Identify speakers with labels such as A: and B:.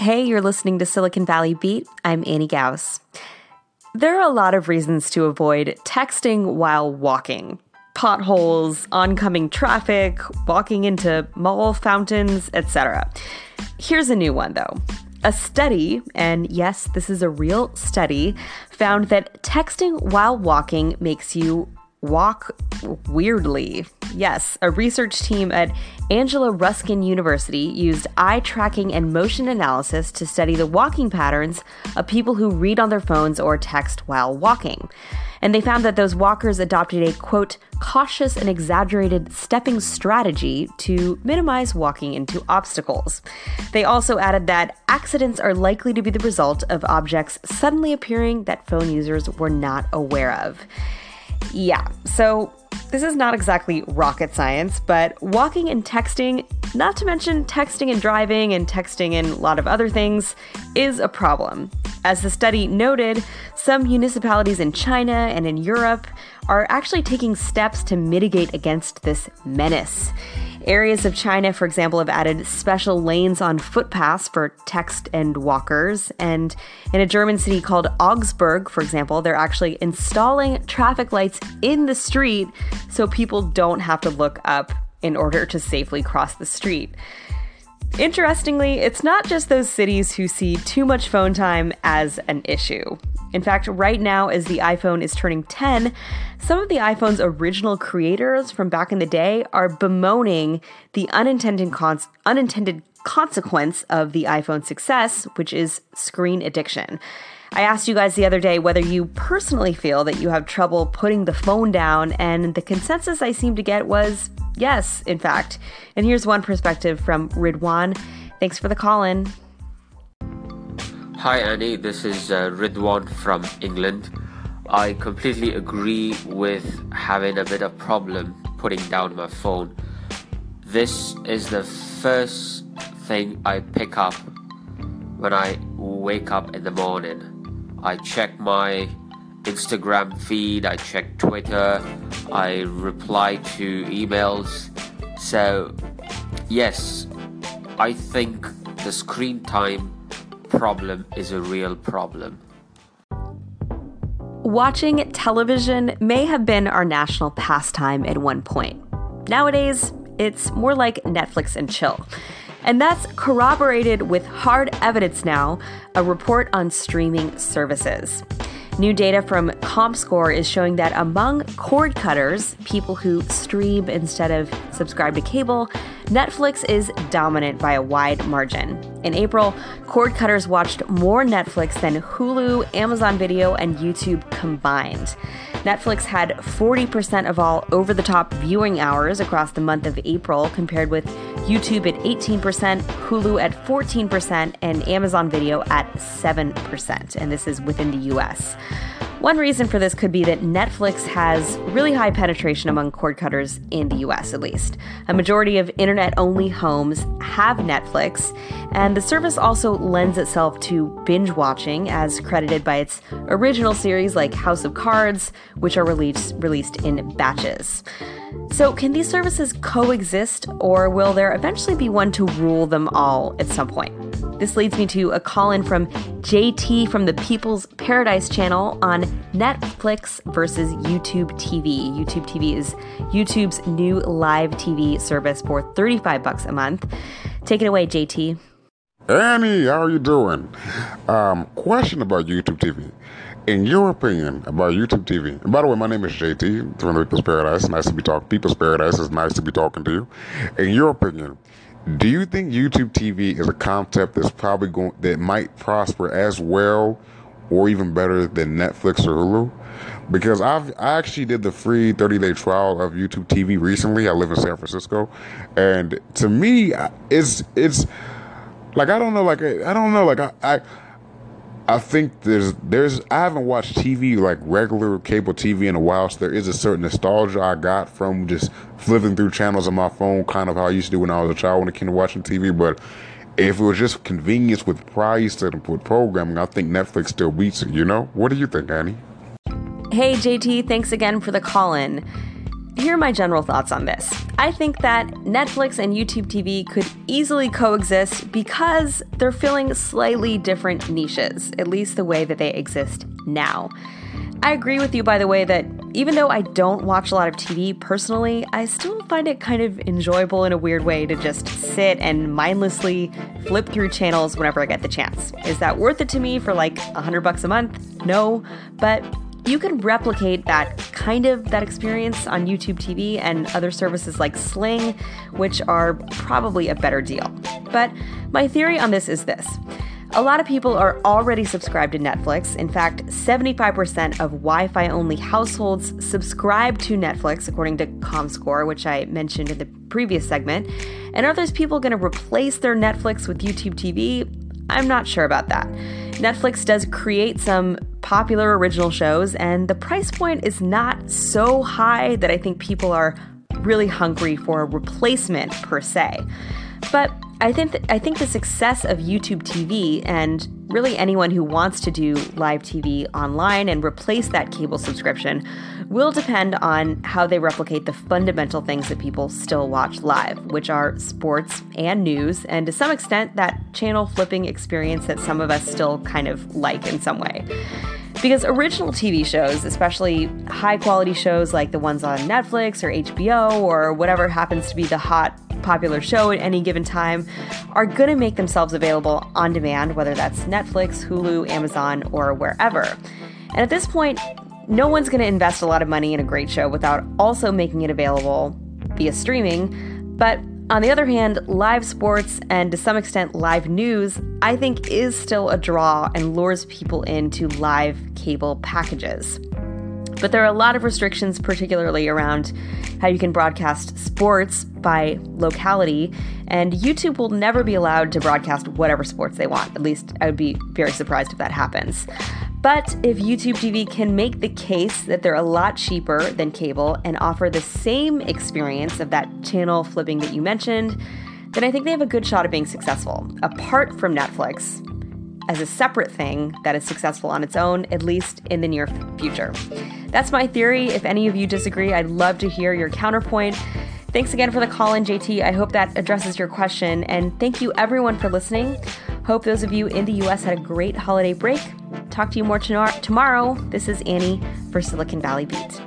A: Hey, you're listening to Silicon Valley Beat. I'm Annie Gaus. There are a lot of reasons to avoid texting while walking potholes, oncoming traffic, walking into mall fountains, etc. Here's a new one though. A study, and yes, this is a real study, found that texting while walking makes you walk weirdly. Yes, a research team at Anglia Ruskin University used eye tracking and motion analysis to study the walking patterns of people who read on their phones or text while walking. And they found that those walkers adopted a quote, cautious and exaggerated stepping strategy to minimize walking into obstacles. They also added that accidents are likely to be the result of objects suddenly appearing that phone users were not aware of. Yeah, so this is not exactly rocket science, but walking and texting, not to mention texting and driving and texting and a lot of other things, is a problem. As the study noted, some municipalities in China and in Europe are actually taking steps to mitigate against this menace. Areas of China, for example, have added special lanes on footpaths for text and walkers. And in a German city called Augsburg, for example, they're actually installing traffic lights in the street so people don't have to look up in order to safely cross the street. Interestingly, it's not just those cities who see too much phone time as an issue. In fact, right now, as the iPhone is turning 10, some of the iPhone's original creators from back in the day are bemoaning the unintended, cons- unintended consequence of the iPhone's success, which is screen addiction. I asked you guys the other day whether you personally feel that you have trouble putting the phone down, and the consensus I seemed to get was yes, in fact. And here's one perspective from Ridwan. Thanks for the call in.
B: Hi Annie, this is uh, Ridwan from England. I completely agree with having a bit of problem putting down my phone. This is the first thing I pick up when I wake up in the morning. I check my Instagram feed, I check Twitter, I reply to emails. So, yes, I think the screen time problem is a real problem.
A: Watching television may have been our national pastime at one point. Nowadays, it's more like Netflix and chill. And that's corroborated with hard evidence now a report on streaming services. New data from ComScore is showing that among cord cutters, people who stream instead of subscribe to cable, Netflix is dominant by a wide margin. In April, cord cutters watched more Netflix than Hulu, Amazon Video, and YouTube combined. Netflix had 40% of all over the top viewing hours across the month of April, compared with YouTube at 18%, Hulu at 14%, and Amazon Video at 7%. And this is within the US. One reason for this could be that Netflix has really high penetration among cord cutters in the US, at least. A majority of internet only homes have Netflix, and the service also lends itself to binge watching, as credited by its original series like House of Cards, which are released, released in batches. So, can these services coexist, or will there eventually be one to rule them all at some point? This leads me to a call in from JT from the People's Paradise channel on Netflix versus YouTube TV. YouTube TV is YouTube's new live TV service for 35 bucks a month. Take it away, JT.
C: Annie, how are you doing? Um, question about YouTube TV. In your opinion about YouTube TV, and by the way, my name is JT from the People's Paradise. Nice to be talking. People's Paradise is nice to be talking to you. In your opinion, do you think YouTube TV is a concept that's probably going that might prosper as well or even better than Netflix or Hulu? Because I've I actually did the free 30 day trial of YouTube TV recently. I live in San Francisco, and to me, it's it's like I don't know, like I don't know, like I, I I think there's there's I haven't watched TV like regular cable TV in a while, so there is a certain nostalgia I got from just flipping through channels on my phone, kind of how I used to do when I was a child when it came to watching TV. But if it was just convenience with price and with programming, I think Netflix still beats it. You know, what do you think, Annie?
A: Hey JT, thanks again for the call in. Here are my general thoughts on this. I think that Netflix and YouTube TV could easily coexist because they're filling slightly different niches, at least the way that they exist now. I agree with you, by the way, that even though I don't watch a lot of TV personally, I still find it kind of enjoyable in a weird way to just sit and mindlessly flip through channels whenever I get the chance. Is that worth it to me for like a hundred bucks a month? No, but you can replicate that kind of that experience on YouTube TV and other services like Sling, which are probably a better deal. But my theory on this is this. A lot of people are already subscribed to Netflix. In fact, 75% of Wi Fi only households subscribe to Netflix, according to ComScore, which I mentioned in the previous segment. And are those people going to replace their Netflix with YouTube TV? I'm not sure about that. Netflix does create some popular original shows, and the price point is not so high that I think people are really hungry for a replacement per se. But I think th- I think the success of YouTube TV and really anyone who wants to do live TV online and replace that cable subscription will depend on how they replicate the fundamental things that people still watch live, which are sports and news, and to some extent that channel flipping experience that some of us still kind of like in some way. Because original TV shows, especially high quality shows like the ones on Netflix or HBO or whatever happens to be the hot popular show at any given time, are going to make themselves available on demand, whether that's Netflix, Hulu, Amazon, or wherever. And at this point, no one's going to invest a lot of money in a great show without also making it available via streaming. But on the other hand, live sports and to some extent live news, I think is still a draw and lures people into live cable packages. But there are a lot of restrictions, particularly around how you can broadcast sports by locality, and YouTube will never be allowed to broadcast whatever sports they want. At least I would be very surprised if that happens. But if YouTube TV can make the case that they're a lot cheaper than cable and offer the same experience of that channel flipping that you mentioned, then I think they have a good shot at being successful. Apart from Netflix, as a separate thing that is successful on its own, at least in the near future. That's my theory. If any of you disagree, I'd love to hear your counterpoint. Thanks again for the call in, JT. I hope that addresses your question. And thank you, everyone, for listening. Hope those of you in the US had a great holiday break. Talk to you more tomorrow. This is Annie for Silicon Valley Beat.